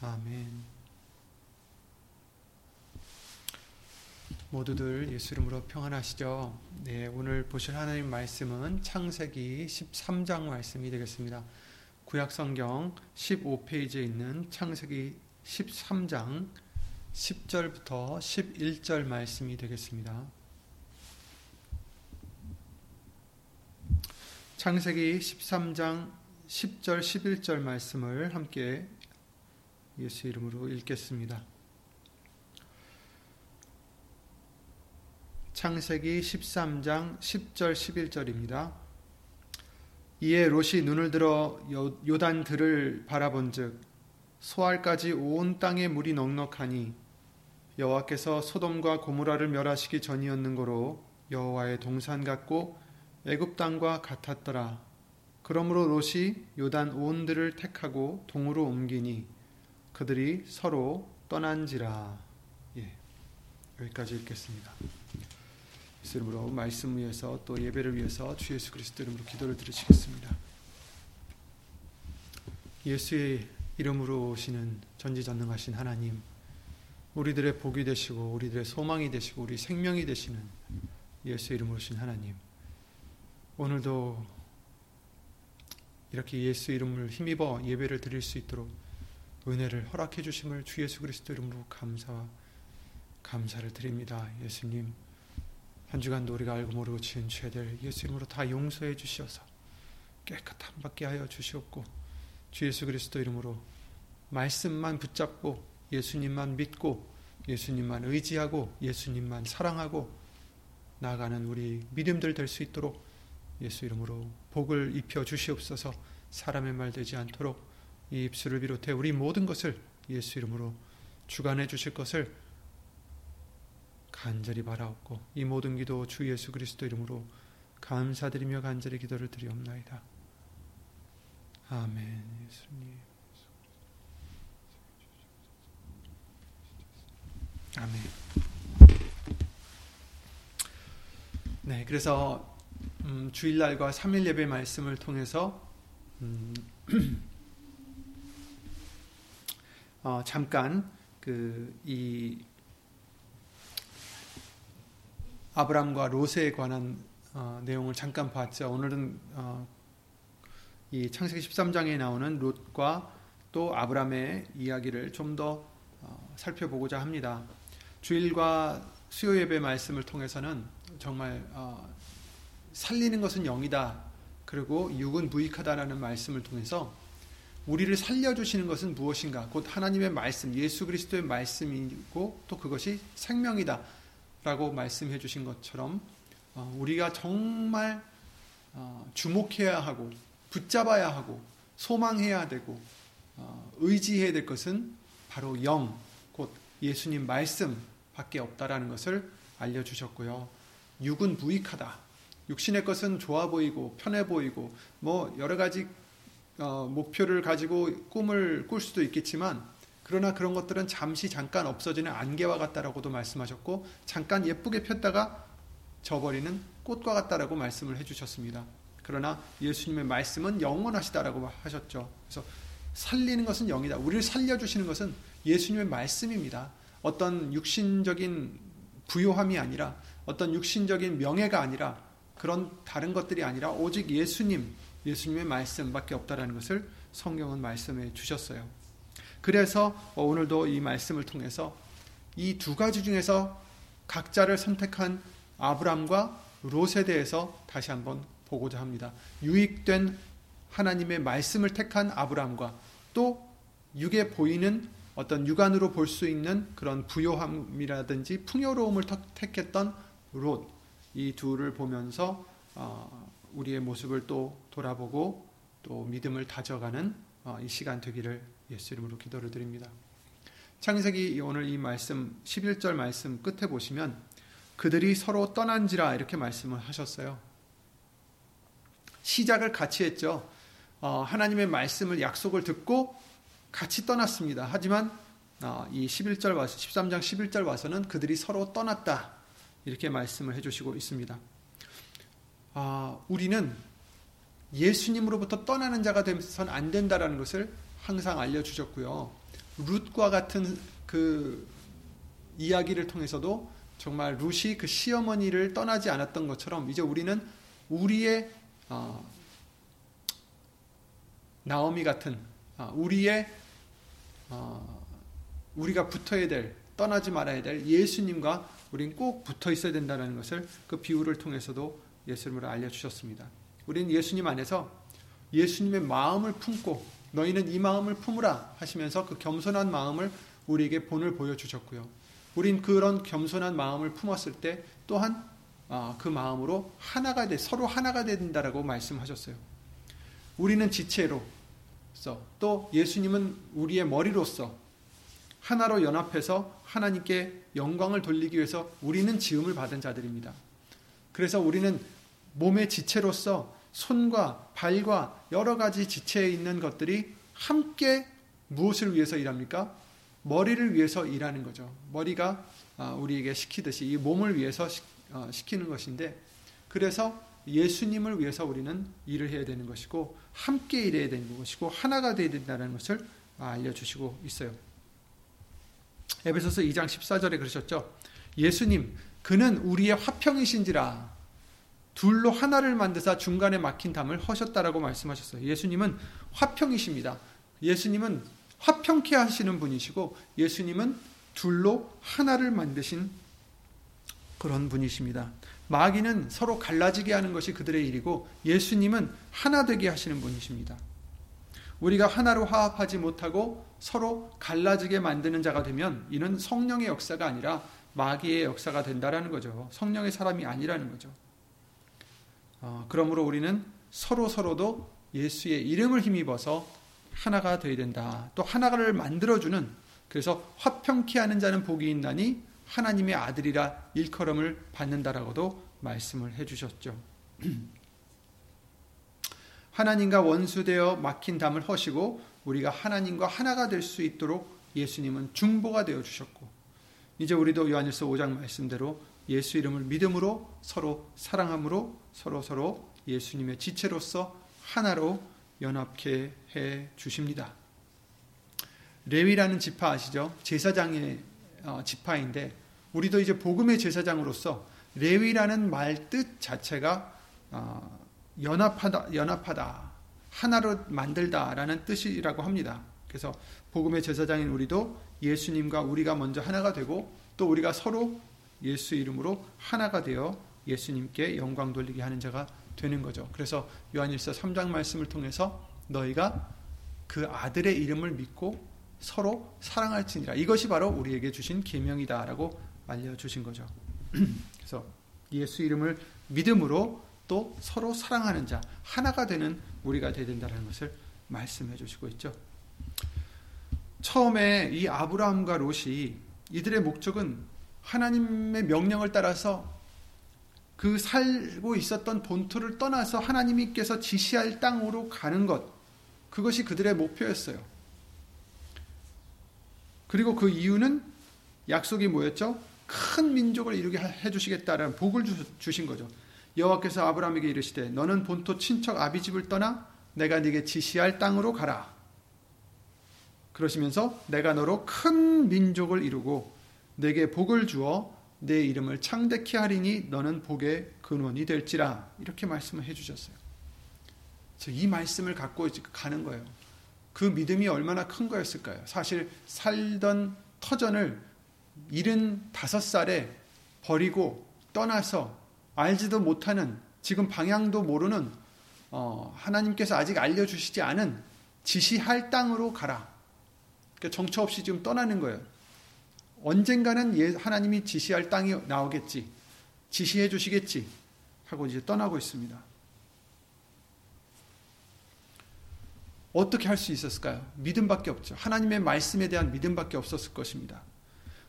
아멘. 모두들 예수 이름으로 평안하시죠? 네, 오늘 보실 하나님 말씀은 창세기 13장 말씀이 되겠습니다. 구약 성경 15페이지에 있는 창세기 13장 10절부터 11절 말씀이 되겠습니다. 창세기 13장 10절 11절 말씀을 함께 예수 이름으로 읽겠습니다. 창세기 13장 10절 11절입니다. 이에 롯이 눈을 들어 요단 들을 바라본즉 소알까지 온 땅에 물이 넉넉하니 여호와께서 소돔과 고모라를 멸하시기 전이었는고로 여호와의 동산 같고 애굽 땅과 같았더라. 그러므로 롯이 요단 온 들을 택하고 동으로 옮기니 그들이 서로 떠난지라. 예, 여기까지 읽겠습니다. 이름으로 말씀 위해서 또 예배를 위해서 주 예수 그리스도 이름으로 기도를 드리시겠습니다. 예수의 이름으로 오시는 전지전능하신 하나님, 우리들의 복이 되시고 우리들의 소망이 되시고 우리 생명이 되시는 예수 이름으로 오신 하나님, 오늘도 이렇게 예수 이름을 힘입어 예배를 드릴 수 있도록 은혜를 허락해 주심을 주 예수 그리스도 이름으로 감사와 감사를 드립니다. 예수님, 한 주간도 우리가 알고 모르고 지은 죄들 예수 이름으로 다 용서해 주시어서 깨끗함 받게 하여 주시옵고 주 예수 그리스도 이름으로 말씀만 붙잡고 예수님만 믿고 예수님만 의지하고 예수님만 사랑하고 나아가는 우리 믿음들 될 수 있도록 예수 이름으로 복을 입혀 주시옵소서 사람의 말 되지 않도록 이 입술을 비롯해 우리 모든 것을 예수 이름으로 주관해 주실 것을 간절히 바라옵고 이 모든 기도 주 예수 그리스도 이름으로 감사드리며 간절히 기도를 드리옵나이다. 아멘. 예수님. 아멘. 네, 그래서 음, 주일날과 3일 예배 말씀을 통해서 음, 어, 잠깐 그 이 아브람과 롯에 관한 어, 내용을 잠깐 봤죠. 오늘은 어, 이 창세기 13장에 나오는 롯과 또 아브람의 이야기를 좀더 어, 살펴보고자 합니다. 주일과 수요 예배 말씀을 통해서는 정말 어, 살리는 것은 영이다. 그리고 육은 무익하다라는 말씀을 통해서 우리를 살려주시는 것은 무엇인가? 곧 하나님의 말씀, 예수 그리스도의 말씀이고 또 그것이 생명이다. 라고 말씀해 주신 것처럼 어, 우리가 정말 어, 주목해야 하고 붙잡아야 하고 소망해야 되고 어, 의지해야 될 것은 바로 영, 곧 예수님 말씀밖에 없다라는 것을 알려주셨고요. 육은 무익하다. 육신의 것은 좋아 보이고 편해 보이고 뭐 여러 가지 목표를 가지고 꿈을 꿀 수도 있겠지만 그러나 그런 것들은 잠시 잠깐 없어지는 안개와 같다라고도 말씀하셨고 잠깐 예쁘게 폈다가 져버리는 꽃과 같다라고 말씀을 해주셨습니다. 그러나 예수님의 말씀은 영원하시다라고 하셨죠. 그래서 살리는 것은 영이다. 우리를 살려주시는 것은 예수님의 말씀입니다. 어떤 육신적인 부요함이 아니라 어떤 육신적인 명예가 아니라 그런 다른 것들이 아니라 오직 예수님, 예수님의 말씀밖에 없다라는 것을 성경은 말씀해 주셨어요. 그래서 오늘도 이 말씀을 통해서 이 두 가지 중에서 각자를 선택한 아브람과 롯에 대해서 다시 한번 보고자 합니다. 유익된 하나님의 말씀을 택한 아브람과 또 육에 보이는 어떤 육안으로 볼 수 있는 그런 부요함이라든지 풍요로움을 택했던 롯, 이 둘을 보면서 어, 우리의 모습을 또 돌아보고 또 믿음을 다져가는 어, 이 시간 되기를 예수 이름으로 기도를 드립니다. 창세기 오늘 이 말씀 11절 말씀 끝에 보시면 그들이 서로 떠난지라 이렇게 말씀을 하셨어요. 시작을 같이 했죠. 어, 하나님의 말씀을 약속을 듣고 같이 떠났습니다. 하지만 어, 이 11절 와서 13장 11절 와서는 그들이 서로 떠났다. 이렇게 말씀을 해 주시고 있습니다. 아, 우리는 예수님으로부터 떠나는 자가 되서는 안 된다라는 것을 항상 알려 주셨고요. 룻과 같은 그 이야기를 통해서도 정말 룻이 그 시어머니를 떠나지 않았던 것처럼 이제 우리는 우리의 어, 나오미 같은 어, 우리의 어, 우리가 붙어야 될 떠나지 말아야 될 예수님과 우린 꼭 붙어 있어야 된다는 것을 그 비유를 통해서도 예수님을 알려주셨습니다. 우리는 예수님 안에서 예수님의 마음을 품고 너희는 이 마음을 품으라 하시면서 그 겸손한 마음을 우리에게 본을 보여주셨고요. 우린 그런 겸손한 마음을 품었을 때 또한 아, 그 마음으로 하나가 돼 서로 하나가 된다라고 말씀하셨어요. 우리는 지체로서 또 예수님은 우리의 머리로서 하나로 연합해서 하나님께 영광을 돌리기 위해서 우리는 지음을 받은 자들입니다. 그래서 우리는 몸의 지체로서 손과 발과 여러 가지 지체에 있는 것들이 함께 무엇을 위해서 일합니까? 머리를 위해서 일하는 거죠. 머리가 아, 우리에게 시키듯이 이 몸을 위해서 어, 시키는 것인데 그래서 예수님을 위해서 우리는 일을 해야 되는 것이고 함께 일해야 되는 것이고 하나가 되어야 된다는 것을 알려주시고 있어요. 에베소서 2장 14절에 그러셨죠. 예수님 그는 우리의 화평이신지라 둘로 하나를 만드사 중간에 막힌 담을 허셨다라고 말씀하셨어요. 예수님은 화평이십니다. 예수님은 화평케 하시는 분이시고 예수님은 둘로 하나를 만드신 그런 분이십니다. 마귀는 서로 갈라지게 하는 것이 그들의 일이고 예수님은 하나 되게 하시는 분이십니다. 우리가 하나로 화합하지 못하고 서로 갈라지게 만드는 자가 되면 이는 성령의 역사가 아니라 마귀의 역사가 된다라는 거죠. 성령의 사람이 아니라는 거죠. 어, 그러므로 우리는 서로 서로도 예수의 이름을 힘입어서 하나가 되어야 된다. 또 하나를 만들어주는 그래서 화평케 하는 자는 복이 있나니 하나님의 아들이라 일컬음을 받는다라고도 말씀을 해주셨죠. 하나님과 원수되어 막힌 담을 허시고 우리가 하나님과 하나가 될 수 있도록 예수님은 중보가 되어 주셨고 이제 우리도 요한일서 5장 말씀대로 예수 이름을 믿음으로 서로 사랑함으로 서로 서로 예수님의 지체로서 하나로 연합케 해 주십니다. 레위라는 지파 아시죠? 제사장의 어, 지파인데 우리도 이제 복음의 제사장으로서 레위라는 말 뜻 자체가 어, 연합하다, 연합하다, 하나로 만들다라는 뜻이라고 합니다. 그래서 복음의 제사장인 우리도 예수님과 우리가 먼저 하나가 되고 또 우리가 서로 예수 이름으로 하나가 되어 예수님께 영광 돌리게 하는 자가 되는 거죠. 그래서 요한일서 3장 말씀을 통해서 너희가 그 아들의 이름을 믿고 서로 사랑할지니라. 이것이 바로 우리에게 주신 계명이다라고 알려 주신 거죠. 그래서 예수 이름을 믿음으로 또 서로 사랑하는 자, 하나가 되는 우리가 되야 된다는 것을 말씀해 주시고 있죠. 처음에 이 아브라함과 롯이 이들의 목적은 하나님의 명령을 따라서 그 살고 있었던 본토를 떠나서 하나님께서 지시할 땅으로 가는 것, 그것이 그들의 목표였어요. 그리고 그 이유는 약속이 뭐였죠? 큰 민족을 이루게 해주시겠다라는 복을 주신 거죠. 여호와께서 아브라함에게 이르시되 너는 본토 친척 아비집을 떠나 내가 네게 지시할 땅으로 가라. 그러시면서 내가 너로 큰 민족을 이루고 내게 복을 주어 내 이름을 창대케 하리니 너는 복의 근원이 될지라 이렇게 말씀을 해주셨어요. 이 말씀을 갖고 가는 거예요. 그 믿음이 얼마나 큰 거였을까요? 사실 살던 터전을 75살에 버리고 떠나서 알지도 못하는 지금 방향도 모르는 어, 하나님께서 아직 알려주시지 않은 지시할 땅으로 가라. 그러니까 정처 없이 지금 떠나는 거예요. 언젠가는 예, 하나님이 지시할 땅이 나오겠지. 지시해 주시겠지. 하고 이제 떠나고 있습니다. 어떻게 할 수 있었을까요? 믿음밖에 없죠. 하나님의 말씀에 대한 믿음밖에 없었을 것입니다.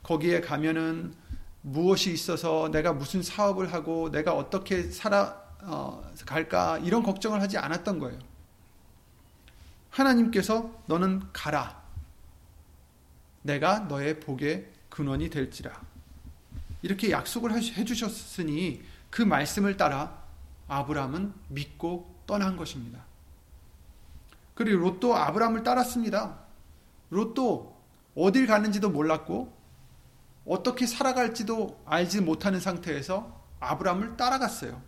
거기에 가면은 무엇이 있어서 내가 무슨 사업을 하고 내가 어떻게 살아 어, 갈까 이런 걱정을 하지 않았던 거예요. 하나님께서 너는 가라. 내가 너의 복의 근원이 될지라. 이렇게 약속을 해주셨으니 그 말씀을 따라 아브라함은 믿고 떠난 것입니다. 그리고 롯도 아브라함을 따랐습니다. 롯도 어딜 가는지도 몰랐고 어떻게 살아갈지도 알지 못하는 상태에서 아브라함을 따라갔어요.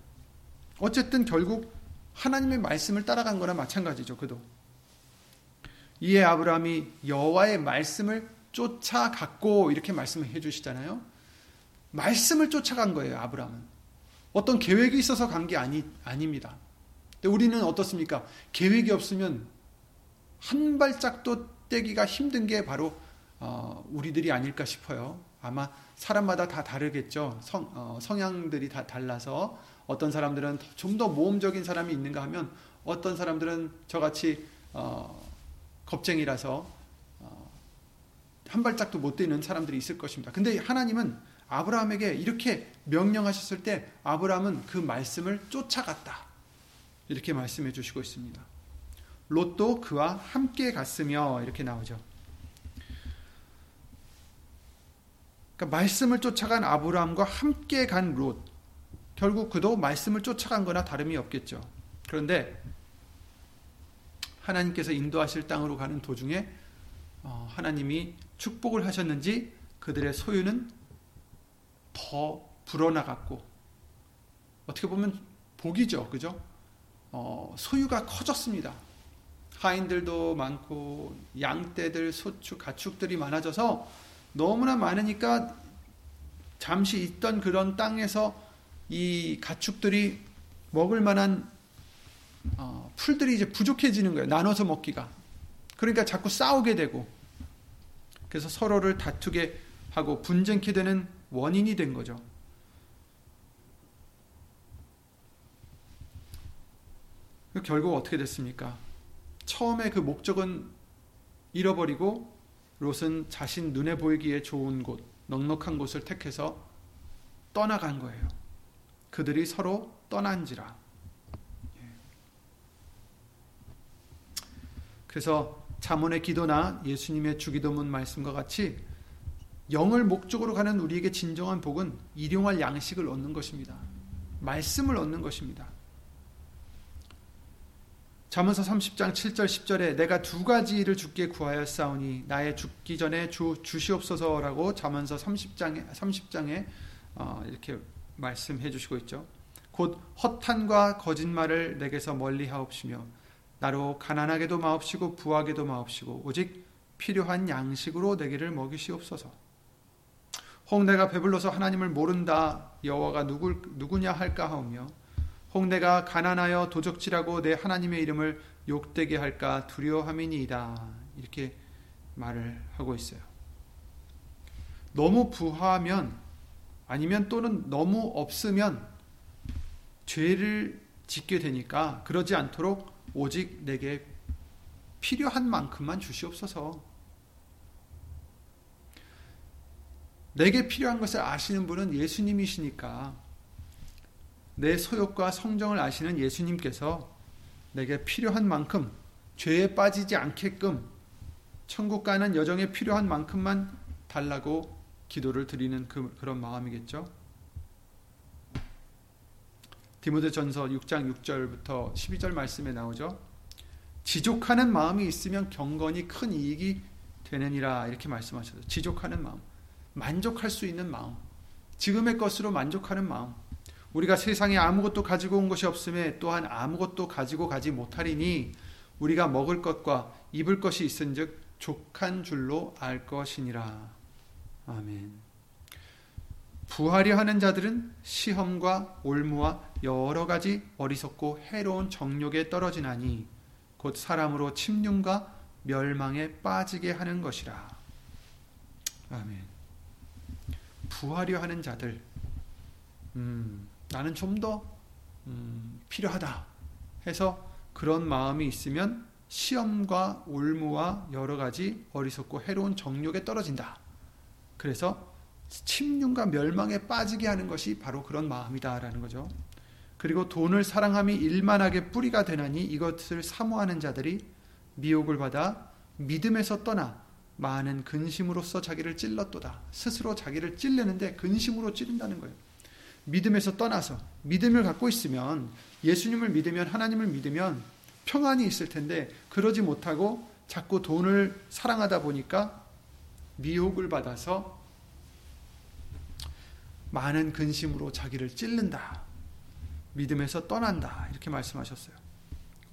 어쨌든 결국 하나님의 말씀을 따라간 거나 마찬가지죠. 그도. 이에 아브라함이 여호와의 말씀을 쫓아갔고 이렇게 말씀을 해 주시잖아요. 말씀을 쫓아간 거예요, 아브라함은. 어떤 계획이 있어서 간 게 아니, 아닙니다. 근데 우리는 어떻습니까? 계획이 없으면 한 발짝도 떼기가 힘든 게 바로 어, 우리들이 아닐까 싶어요. 아마 사람마다 다 다르겠죠. 성, 어, 성향들이 다 달라서 어떤 사람들은 좀 더 모험적인 사람이 있는가 하면 어떤 사람들은 저같이 어, 겁쟁이라서 어, 한 발짝도 못 뛰는 사람들이 있을 것입니다. 근데 하나님은 아브라함에게 이렇게 명령하셨을 때 아브라함은 그 말씀을 쫓아갔다. 이렇게 말씀해 주시고 있습니다. 롯도 그와 함께 갔으며 이렇게 나오죠. 그러니까 말씀을 쫓아간 아브라함과 함께 간 롯. 결국 그도 말씀을 쫓아간 거나 다름이 없겠죠. 그런데 하나님께서 인도하실 땅으로 가는 도중에 어, 하나님이 축복을 하셨는지 그들의 소유는 더 불어나갔고 어떻게 보면 복이죠, 그죠? 어, 소유가 커졌습니다. 하인들도 많고 양떼들, 소축, 가축들이 많아져서 너무나 많으니까 잠시 있던 그런 땅에서 이 가축들이 먹을 만한 어, 풀들이 이제 부족해지는 거예요. 나눠서 먹기가. 그러니까 자꾸 싸우게 되고 그래서 서로를 다투게 하고 분쟁케 되는 원인이 된 거죠. 결국 어떻게 됐습니까? 처음에 그 목적은 잃어버리고 롯은 자신 눈에 보이기에 좋은 곳, 넉넉한 곳을 택해서 떠나간 거예요. 그들이 서로 떠난지라. 예. 그래서 자문의 기도나 예수님의 주기도문 말씀과 같이 영을 목적으로 가는 우리에게 진정한 복은 일용할 양식을 얻는 것입니다. 말씀을 얻는 것입니다. 잠언서 30장 7절 10절에 내가 두 가지 일을 주께 구하였사오니 나의 죽기 전에 주 주시옵소서라고 잠언서 30장에 30장에 어, 이렇게 말씀해 주시고 있죠. 곧 허탄과 거짓말을 내게서 멀리 하옵시며 나로 가난하게도 마옵시고 부하게도 마옵시고 오직 필요한 양식으로 내게를 먹이시옵소서. 혹 내가 배불러서 하나님을 모른다 여호와가 누굴 누구냐 할까 하오며 혹 내가 가난하여 도적질하고 내 하나님의 이름을 욕되게 할까 두려함이니이다 이렇게 말을 하고 있어요. 너무 부하면 아니면 또는 너무 없으면 죄를 짓게 되니까 그러지 않도록 오직 내게 필요한 만큼만 주시옵소서. 내게 필요한 것을 아시는 분은 예수님이시니까 내 소욕과 성정을 아시는 예수님께서 내게 필요한 만큼 죄에 빠지지 않게끔 천국 가는 여정에 필요한 만큼만 달라고 기도를 드리는 그, 그런 마음이겠죠. 디모데전서 6장 6절부터 12절 말씀에 나오죠. 지족하는 마음이 있으면 경건이 큰 이익이 되느니라 이렇게 말씀하셨어요. 지족하는 마음, 만족할 수 있는 마음, 지금의 것으로 만족하는 마음. 우리가 세상에 아무것도 가지고 온 것이 없음에 또한 아무것도 가지고 가지 못하리니 우리가 먹을 것과 입을 것이 있은즉 족한 줄로 알 것이니라. 아멘. 부하려 하는 자들은 시험과 올무와 여러 가지 어리석고 해로운 정욕에 떨어지나니 곧 사람으로 침륜과 멸망에 빠지게 하는 것이라. 아멘. 부하려 하는 자들, 음, 나는 좀더 음, 필요하다 해서 그런 마음이 있으면 시험과 올무와 여러 가지 어리석고 해로운 정욕에 떨어진다. 그래서 침륜과 멸망에 빠지게 하는 것이 바로 그런 마음이다라는 거죠. 그리고 돈을 사랑함이 일만하게 뿌리가 되나니 이것을 사모하는 자들이 미혹을 받아 믿음에서 떠나 많은 근심으로써 자기를 찔렀도다. 스스로 자기를 찔르는데 근심으로 찌른다는 거예요. 믿음에서 떠나서 믿음을 갖고 있으면 예수님을 믿으면 하나님을 믿으면 평안이 있을 텐데 그러지 못하고 자꾸 돈을 사랑하다 보니까 미혹을 받아서 많은 근심으로 자기를 찔른다. 믿음에서 떠난다. 이렇게 말씀하셨어요.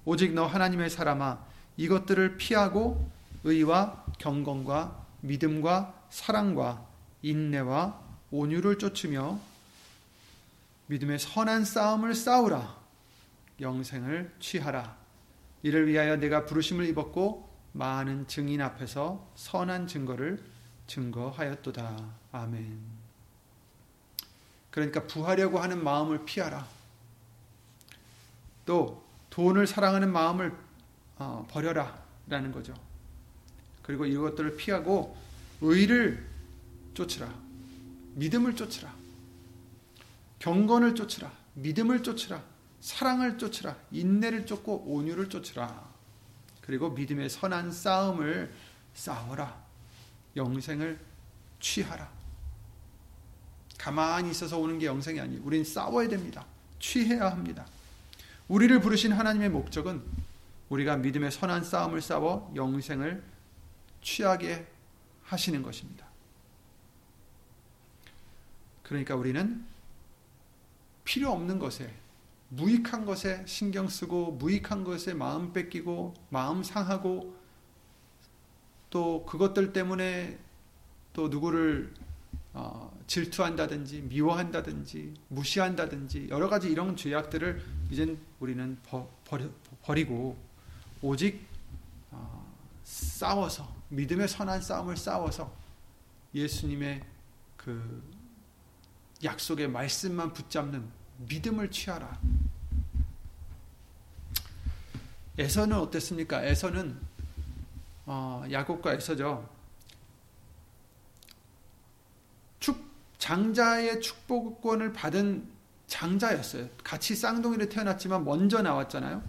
오직 너 하나님의 사람아 이것들을 피하고 의와 경건과 믿음과 사랑과 인내와 온유를 쫓으며 믿음의 선한 싸움을 싸우라. 영생을 취하라. 이를 위하여 내가 부르심을 입었고 많은 증인 앞에서 선한 증거를 증거하였도다. 아멘. 그러니까 부하려고 하는 마음을 피하라. 또 돈을 사랑하는 마음을 어, 버려라 라는 거죠. 그리고 이것들을 피하고 의를 쫓으라. 믿음을 쫓으라. 경건을 쫓으라. 믿음을 쫓으라. 사랑을 쫓으라. 인내를 쫓고 온유를 쫓으라. 그리고 믿음의 선한 싸움을 싸워라. 영생을 취하라. 가만히 있어서 오는 게 영생이 아니에요. 우린 싸워야 됩니다. 취해야 합니다. 우리를 부르신 하나님의 목적은 우리가 믿음의 선한 싸움을 싸워 영생을 취하게 하시는 것입니다. 그러니까 우리는 필요 없는 것에 무익한 것에 신경 쓰고 무익한 것에 마음 뺏기고 마음 상하고 또 그것들 때문에 또 누구를 어, 질투한다든지 미워한다든지 무시한다든지 여러 가지 이런 죄악들을 이젠 우리는 버, 버리 고 오직 어, 싸워서 믿음의 선한 싸움을 싸워서 예수님의 그 약속의 말씀만 붙잡는 믿음을 취하라. 에서는 어땠습니까? 에서는 어, 야곱과 에서죠. 축 장자의 축복권을 받은 장자였어요. 같이 쌍둥이로 태어났지만 먼저 나왔잖아요.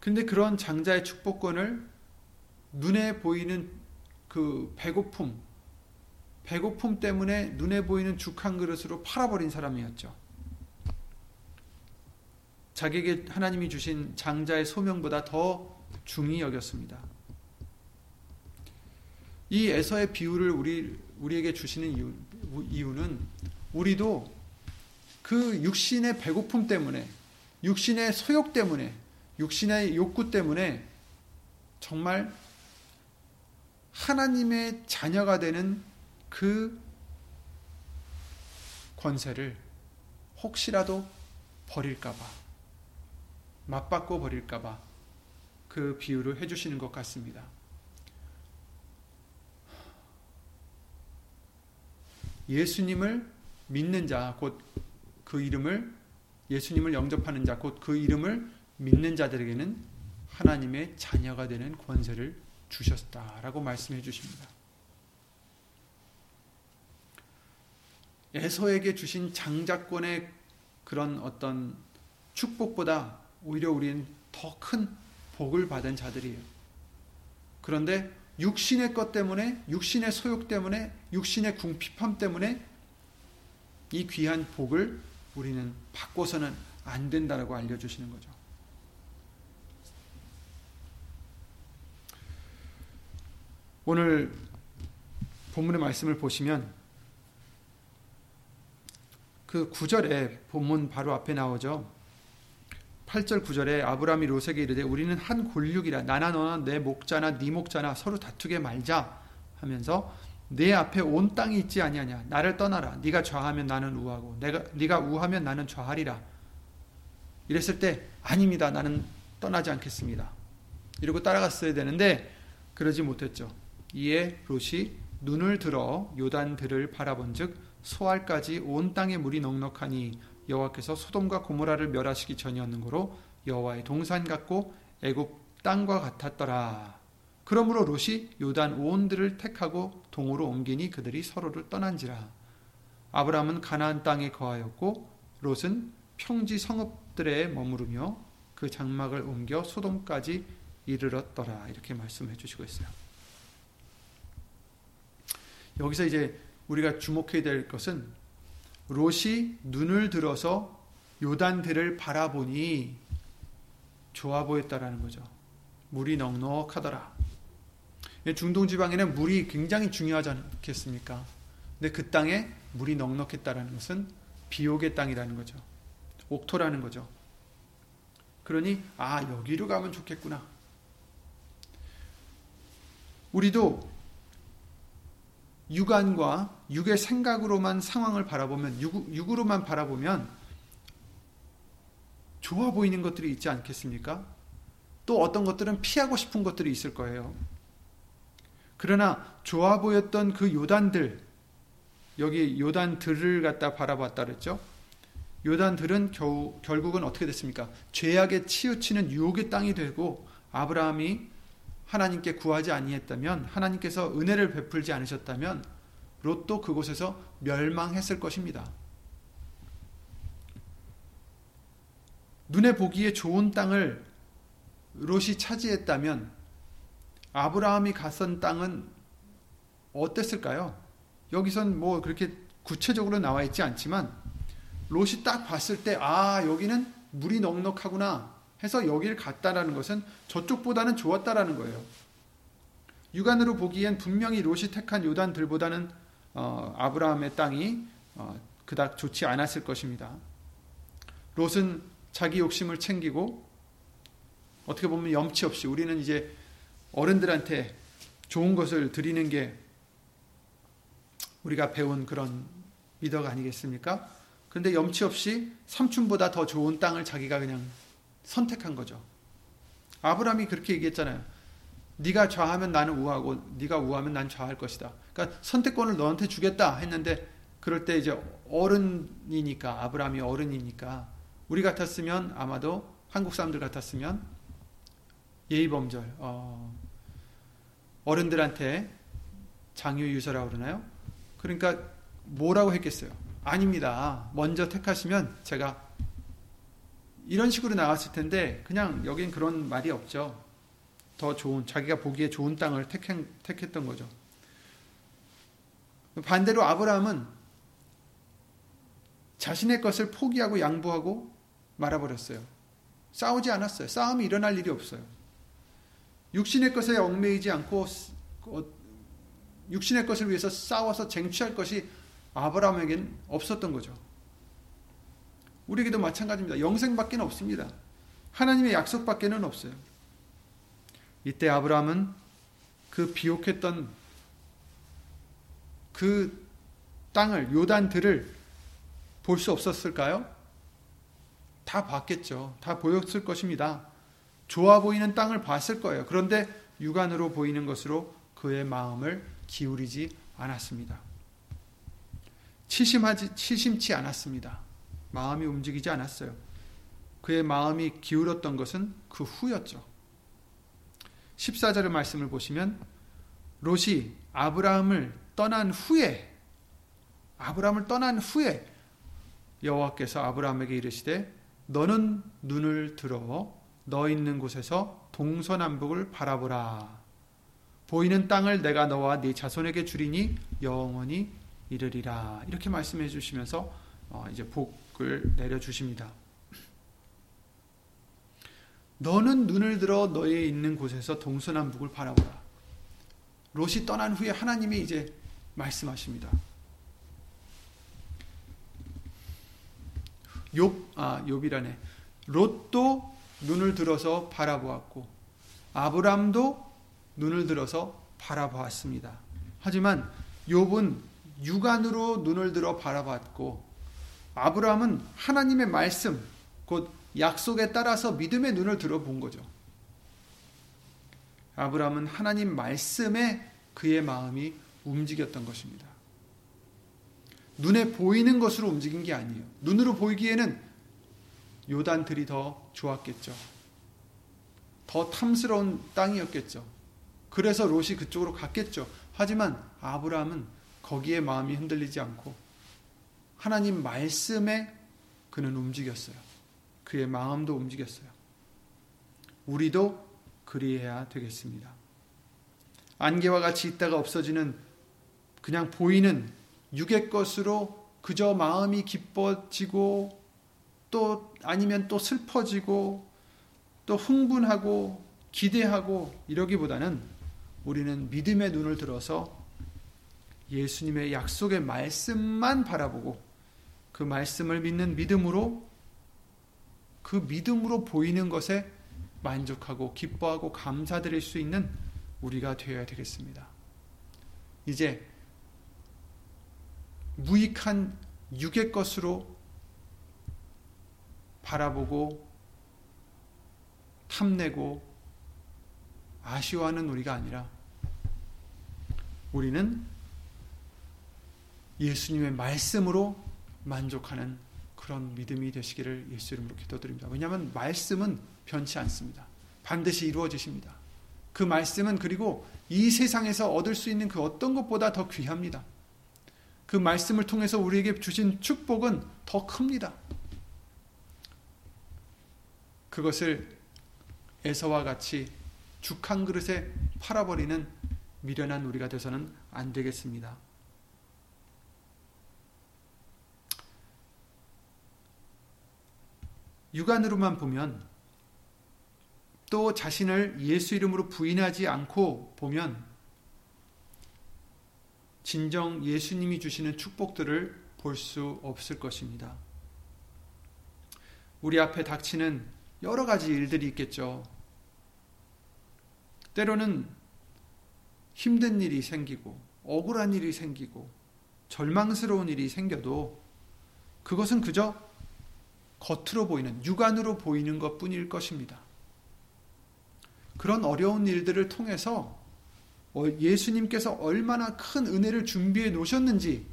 근데 그런 장자의 축복권을 눈에 보이는 그 배고픔, 배고픔 때문에 눈에 보이는 죽 한 그릇으로 팔아버린 사람이었죠. 자기에게 하나님이 주신 장자의 소명보다 더 중히 여겼습니다. 이 에서의 비유를 우리, 우리에게 주시는 이유, 이유는 우리도 그 육신의 배고픔 때문에, 육신의 소욕 때문에, 육신의 욕구 때문에 정말 하나님의 자녀가 되는 그 권세를 혹시라도 버릴까봐, 맞바꿔 버릴까봐 그 비유를 해주시는 것 같습니다. 예수님을 믿는 자, 곧 그 이름을, 예수님을 영접하는 자, 곧 그 이름을 믿는 자들에게는 하나님의 자녀가 되는 권세를 주셨다라고 말씀해 주십니다. 에서에게 주신 장자권의 그런 어떤 축복보다 오히려 우리는 더 큰 복을 받은 자들이에요. 그런데 육신의 것 때문에, 육신의 소욕 때문에, 육신의 궁핍함 때문에 이 귀한 복을 우리는 바꿔서는 안 된다라고 알려주시는 거죠. 오늘 본문의 말씀을 보시면 그 9절에 본문 바로 앞에 나오죠. 8절 9절에 아브라함이 롯에게 이르되 우리는 한 골육이라. 나나 너나 내 목자나 네 목자나 서로 다투게 말자 하면서 내 앞에 온 땅이 있지 아니하냐. 나를 떠나라. 네가 좌하면 나는 우하고 내가 네가 우하면 나는 좌하리라. 이랬을 때 아닙니다. 나는 떠나지 않겠습니다. 이러고 따라갔어야 되는데 그러지 못했죠. 이에 롯이 눈을 들어 요단들을 바라본즉 소알까지 온 땅에 물이 넉넉하니 여호와께서 소돔과 고모라를 멸하시기 전이었는 고로 여호와의 동산 같고 애굽 땅과 같았더라. 그러므로 롯이 요단 온들을 택하고 동으로 옮기니 그들이 서로를 떠난지라. 아브라함은 가나안 땅에 거하였고 롯은 평지 성읍들에 머무르며 그 장막을 옮겨 소돔까지 이르렀더라. 이렇게 말씀해 주시고 있어요. 여기서 이제 우리가 주목해야 될 것은 롯이 눈을 들어서 요단들을 바라보니 좋아 보였다라는 거죠. 물이 넉넉하더라. 중동 지방에는 물이 굉장히 중요하지 않겠습니까? 근데 그 땅에 물이 넉넉했다라는 것은 비옥의 땅이라는 거죠. 옥토라는 거죠. 그러니 아 여기로 가면 좋겠구나. 우리도 육안과 육의 생각으로만 상황을 바라보면 육, 육으로만 바라보면 좋아 보이는 것들이 있지 않겠습니까? 또 어떤 것들은 피하고 싶은 것들이 있을 거예요. 그러나 좋아 보였던 그 요단들 여기 요단들을 갖다 바라봤다 그랬죠. 요단들은 겨우, 결국은 어떻게 됐습니까? 죄악에 치우치는 유혹의 땅이 되고 아브라함이 하나님께 구하지 아니했다면 하나님께서 은혜를 베풀지 않으셨다면 롯도 그곳에서 멸망했을 것입니다. 눈에 보기에 좋은 땅을 롯이 차지했다면 아브라함이 갔던 땅은 어땠을까요? 여기선 뭐 그렇게 구체적으로 나와 있지 않지만 롯이 딱 봤을 때 아 여기는 물이 넉넉하구나 해서 여기를 갔다라는 것은 저쪽보다는 좋았다라는 거예요. 육안으로 보기엔 분명히 롯이 택한 요단들보다는 어, 아브라함의 땅이 어, 그닥 좋지 않았을 것입니다. 롯은 자기 욕심을 챙기고 어떻게 보면 염치 없이 우리는 이제 어른들한테 좋은 것을 드리는 게 우리가 배운 그런 미덕 아니겠습니까? 그런데 염치 없이 삼촌보다 더 좋은 땅을 자기가 그냥 선택한 거죠. 아브라함이 그렇게 얘기했잖아요. 네가 좌하면 나는 우하고 네가 우하면 난 좌할 것이다. 그러니까 선택권을 너한테 주겠다 했는데 그럴 때 이제 어른이니까 아브라함이 어른이니까 우리 같았으면 아마도 한국 사람들 같았으면 예의범절 어, 어른들한테 장유유서라고 그러나요? 그러니까 뭐라고 했겠어요? 아닙니다. 먼저 택하시면 제가 이런 식으로 나왔을 텐데 그냥 여긴 그런 말이 없죠. 더 좋은 자기가 보기에 좋은 땅을 택한, 택했던 거죠. 반대로 아브라함은 자신의 것을 포기하고 양보하고 말아버렸어요. 싸우지 않았어요. 싸움이 일어날 일이 없어요. 육신의 것에 얽매이지 않고 어, 육신의 것을 위해서 싸워서 쟁취할 것이 아브라함에겐 없었던 거죠. 우리에게도 마찬가지입니다. 영생밖에 없습니다. 하나님의 약속밖에는 없어요. 이때 아브라함은 그 비옥했던 그 땅을 요단들을 볼 수 없었을까요? 다 봤겠죠. 다 보였을 것입니다. 좋아 보이는 땅을 봤을 거예요. 그런데 육안으로 보이는 것으로 그의 마음을 기울이지 않았습니다. 치심하지 치심치 않았습니다. 마음이 움직이지 않았어요. 그의 마음이 기울었던 것은 그 후였죠. 14절의 말씀을 보시면 롯이 아브라함을 떠난 후에 아브라함을 떠난 후에 여호와께서 아브라함에게 이르시되 너는 눈을 들어 너 있는 곳에서 동서남북을 바라보라 보이는 땅을 내가 너와 네 자손에게 주리니 영원히 이르리라 이렇게 말씀해 주시면서 어, 이제 복 을 내려 주십니다. 너는 눈을 들어 너의 있는 곳에서 동서남북을 바라보라. 롯이 떠난 후에 하나님이 이제 말씀하십니다. 욥, 아, 욥이라네. 롯도 눈을 들어서 바라보았고 아브람도 눈을 들어서 바라보았습니다. 하지만 욥은 육안으로 눈을 들어 바라봤고 아브라함은 하나님의 말씀 곧 약속에 따라서 믿음의 눈을 들어본 거죠. 아브라함은 하나님 말씀에 그의 마음이 움직였던 것입니다. 눈에 보이는 것으로 움직인 게 아니에요. 눈으로 보이기에는 요단들이 더 좋았겠죠. 더 탐스러운 땅이었겠죠. 그래서 롯이 그쪽으로 갔겠죠. 하지만 아브라함은 거기에 마음이 흔들리지 않고 하나님 말씀에 그는 움직였어요. 그의 마음도 움직였어요. 우리도 그리해야 되겠습니다. 안개와 같이 있다가 없어지는 그냥 보이는 육의 것으로 그저 마음이 기뻐지고 또 아니면 또 슬퍼지고 또 흥분하고 기대하고 이러기보다는 우리는 믿음의 눈을 들어서 예수님의 약속의 말씀만 바라보고 그 말씀을 믿는 믿음으로 그 믿음으로 보이는 것에 만족하고 기뻐하고 감사드릴 수 있는 우리가 되어야 되겠습니다. 이제 무익한 육의 것으로 바라보고 탐내고 아쉬워하는 우리가 아니라 우리는 예수님의 말씀으로 만족하는 그런 믿음이 되시기를 예수 이름으로 기도드립니다. 왜냐하면 말씀은 변치 않습니다. 반드시 이루어지십니다. 그 말씀은 그리고 이 세상에서 얻을 수 있는 그 어떤 것보다 더 귀합니다. 그 말씀을 통해서 우리에게 주신 축복은 더 큽니다. 그것을 에서와 같이 죽 한 그릇에 팔아버리는 미련한 우리가 돼서는 안 되겠습니다. 육안으로만 보면 또 자신을 예수 이름으로 부인하지 않고 보면 진정 예수님이 주시는 축복들을 볼 수 없을 것입니다. 우리 앞에 닥치는 여러 가지 일들이 있겠죠. 때로는 힘든 일이 생기고, 억울한 일이 생기고, 절망스러운 일이 생겨도 그것은 그저 겉으로 보이는, 육안으로 보이는 것 뿐일 것입니다. 그런 어려운 일들을 통해서 어, 예수님께서 얼마나 큰 은혜를 준비해 놓으셨는지,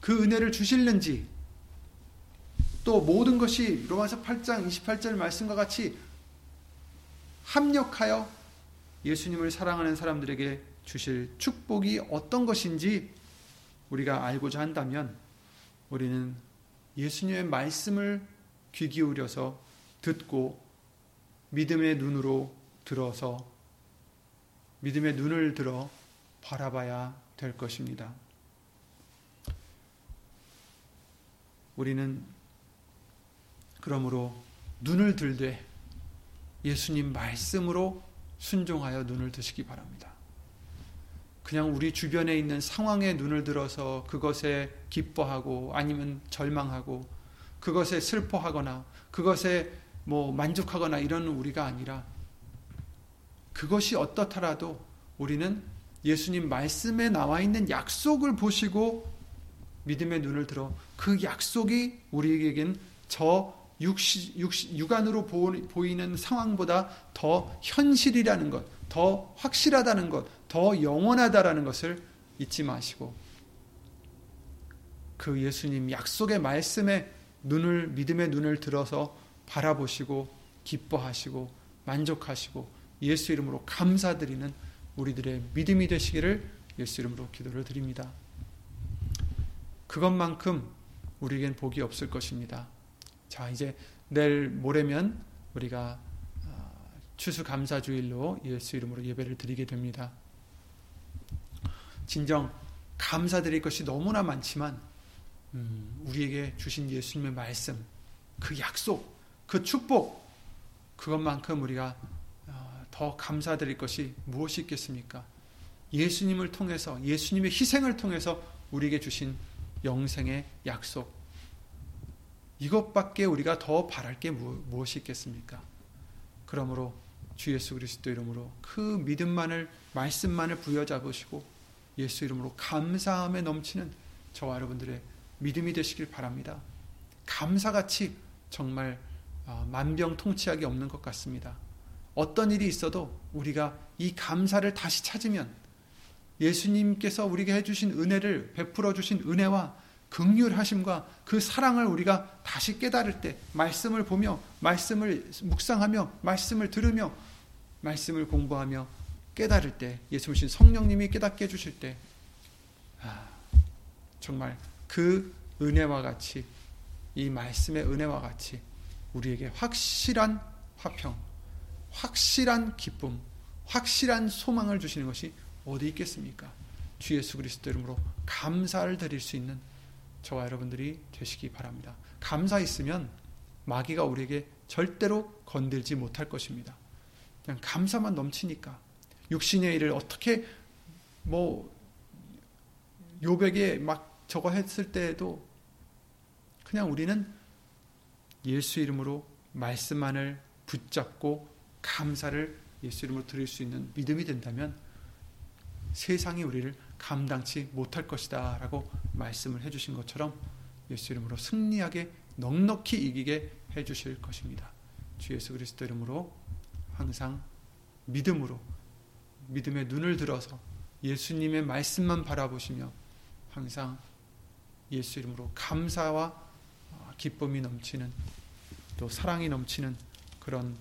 그 은혜를 주실는지, 또 모든 것이 로마서 8장 28절 말씀과 같이 합력하여 예수님을 사랑하는 사람들에게 주실 축복이 어떤 것인지 우리가 알고자 한다면 우리는 예수님의 말씀을 귀 기울여서 듣고 믿음의 눈으로 들어서 믿음의 눈을 들어 바라봐야 될 것입니다. 우리는 그러므로 눈을 들되 예수님 말씀으로 순종하여 눈을 드시기 바랍니다. 그냥 우리 주변에 있는 상황에 눈을 들어서 그것에 기뻐하고 아니면 절망하고 그것에 슬퍼하거나 그것에 뭐 만족하거나 이런 우리가 아니라 그것이 어떻더라도 우리는 예수님 말씀에 나와 있는 약속을 보시고 믿음의 눈을 들어 그 약속이 우리에겐 저 육시, 육시, 육안으로 보이는 상황보다 더 현실이라는 것, 더 확실하다는 것, 더 영원하다라는 것을 잊지 마시고 그 예수님 약속의 말씀에 눈을 믿음의 눈을 들어서 바라보시고 기뻐하시고 만족하시고 예수 이름으로 감사드리는 우리들의 믿음이 되시기를 예수 이름으로 기도를 드립니다. 그것만큼 우리에겐 복이 없을 것입니다. 자, 이제 내일 모레면 우리가 어, 추수감사주일로 예수 이름으로 예배를 드리게 됩니다. 진정 감사드릴 것이 너무나 많지만 음, 우리에게 주신 예수님의 말씀, 그 약속, 그 축복, 그것만큼 우리가 어, 더 감사드릴 것이 무엇이 있겠습니까? 예수님을 통해서, 예수님의 희생을 통해서 우리에게 주신 영생의 약속, 이것밖에 우리가 더 바랄 게 무엇이 있겠습니까? 그러므로 주 예수 그리스도 이름으로 그 믿음만을 말씀만을 부여잡으시고 예수 이름으로 감사함에 넘치는 저와 여러분들의 믿음이 되시길 바랍니다. 감사같이 정말 어, 만병통치약이 없는 것 같습니다. 어떤 일이 있어도 우리가 이 감사를 다시 찾으면 예수님께서 우리에게 해주신 은혜를 베풀어 주신 은혜와 극률하심과 그 사랑을 우리가 다시 깨달을 때 말씀을 보며 말씀을 묵상하며 말씀을 들으며 말씀을 공부하며 깨달을 때 예수님 성령님이 깨닫게 해주실 때 아, 정말 그 은혜와 같이 이 말씀의 은혜와 같이 우리에게 확실한 화평, 확실한 기쁨, 확실한 소망을 주시는 것이 어디 있겠습니까? 주 예수 그리스도 이름으로 감사를 드릴 수 있는 저와 여러분들이 되시기 바랍니다. 감사 있으면 마귀가 우리에게 절대로 건들지 못할 것입니다. 그냥 감사만 넘치니까 육신의 일을 어떻게 뭐 요백에 막 저거 했을 때에도 그냥 우리는 예수 이름으로 말씀만을 붙잡고 감사를 예수 이름으로 드릴 수 있는 믿음이 된다면 세상이 우리를 감당치 못할 것이다 라고 말씀을 해주신 것처럼 예수 이름으로 승리하게 넉넉히 이기게 해주실 것입니다. 주 예수 그리스도 이름으로 항상 믿음으로 믿음의 눈을 들어서 예수님의 말씀만 바라보시며 항상 예수 이름으로 감사와 기쁨이 넘치는 또 사랑이 넘치는 그런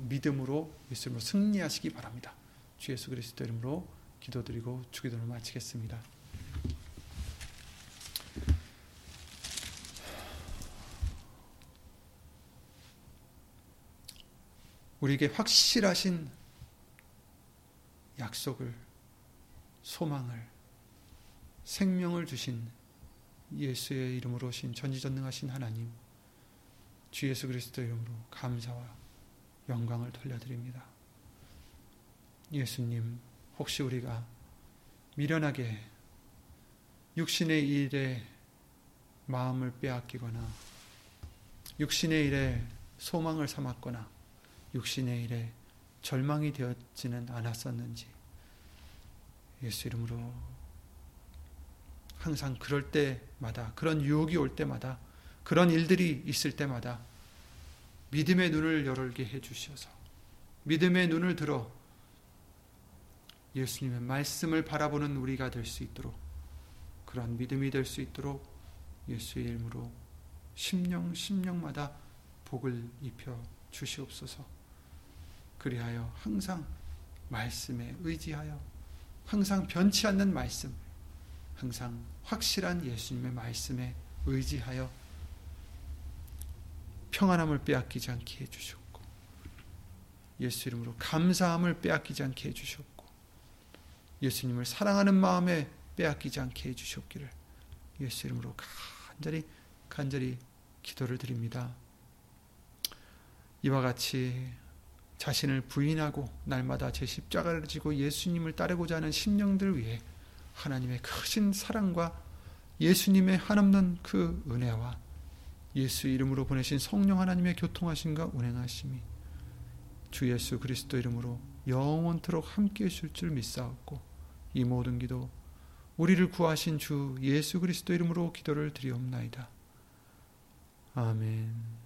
믿음으로 예수 이름으로 승리하시기 바랍니다. 주 예수 그리스도 이름으로 기도드리고 주기도를 마치겠습니다. 우리에게 확실하신 약속을, 소망을, 생명을 주신 예수의 이름으로 신 전지전능하신 하나님, 주 예수 그리스도 이름으로 감사와 영광을 돌려드립니다. 예수님, 혹시 우리가 미련하게 육신의 일에 마음을 빼앗기거나 육신의 일에 소망을 삼았거나 육신의 일에 절망이 되었지는 않았었는지 예수 이름으로 항상 그럴 때마다 그런 유혹이 올 때마다 그런 일들이 있을 때마다 믿음의 눈을 열게 해 주셔서 믿음의 눈을 들어 예수님의 말씀을 바라보는 우리가 될 수 있도록 그러한 믿음이 될 수 있도록 예수의 이름으로 심령 심령마다 복을 입혀 주시옵소서. 그리하여 항상 말씀에 의지하여 항상 변치 않는 말씀, 항상 확실한 예수님의 말씀에 의지하여 평안함을 빼앗기지 않게 해주셨고 예수 이름으로 감사함을 빼앗기지 않게 해주셨고 예수님을 사랑하는 마음에 빼앗기지 않게 해주셨기를 예수 이름으로 간절히 간절히 기도를 드립니다. 이와 같이 자신을 부인하고 날마다 제 십자가를 지고 예수님을 따르고자 하는 심령들 위해 하나님의 크신 사랑과 예수님의 한없는 그 은혜와 예수 이름으로 보내신 성령 하나님의 교통하심과 운행하심이 주 예수 그리스도 이름으로 영원토록 함께 하실 줄 믿사옵고 이 모든 기도 우리를 구하신 주 예수 그리스도 이름으로 기도를 드리옵나이다. 아멘.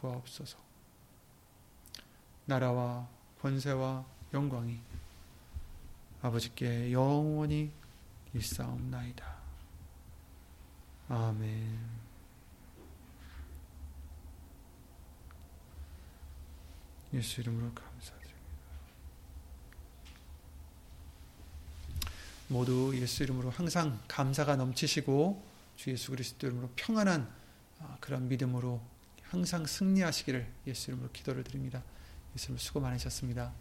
구하옵소서. 나라와 권세와 영광이 아버지께 영원히 일사옵나이다. 아멘. 예수 이름으로 감사 모두 예수 이름으로 항상 감사가 넘치시고 주 예수 그리스도 이름으로 평안한 아, 그런 믿음으로 항상 승리하시기를 예수 이름으로 기도를 드립니다. 예수님 수고 많으셨습니다.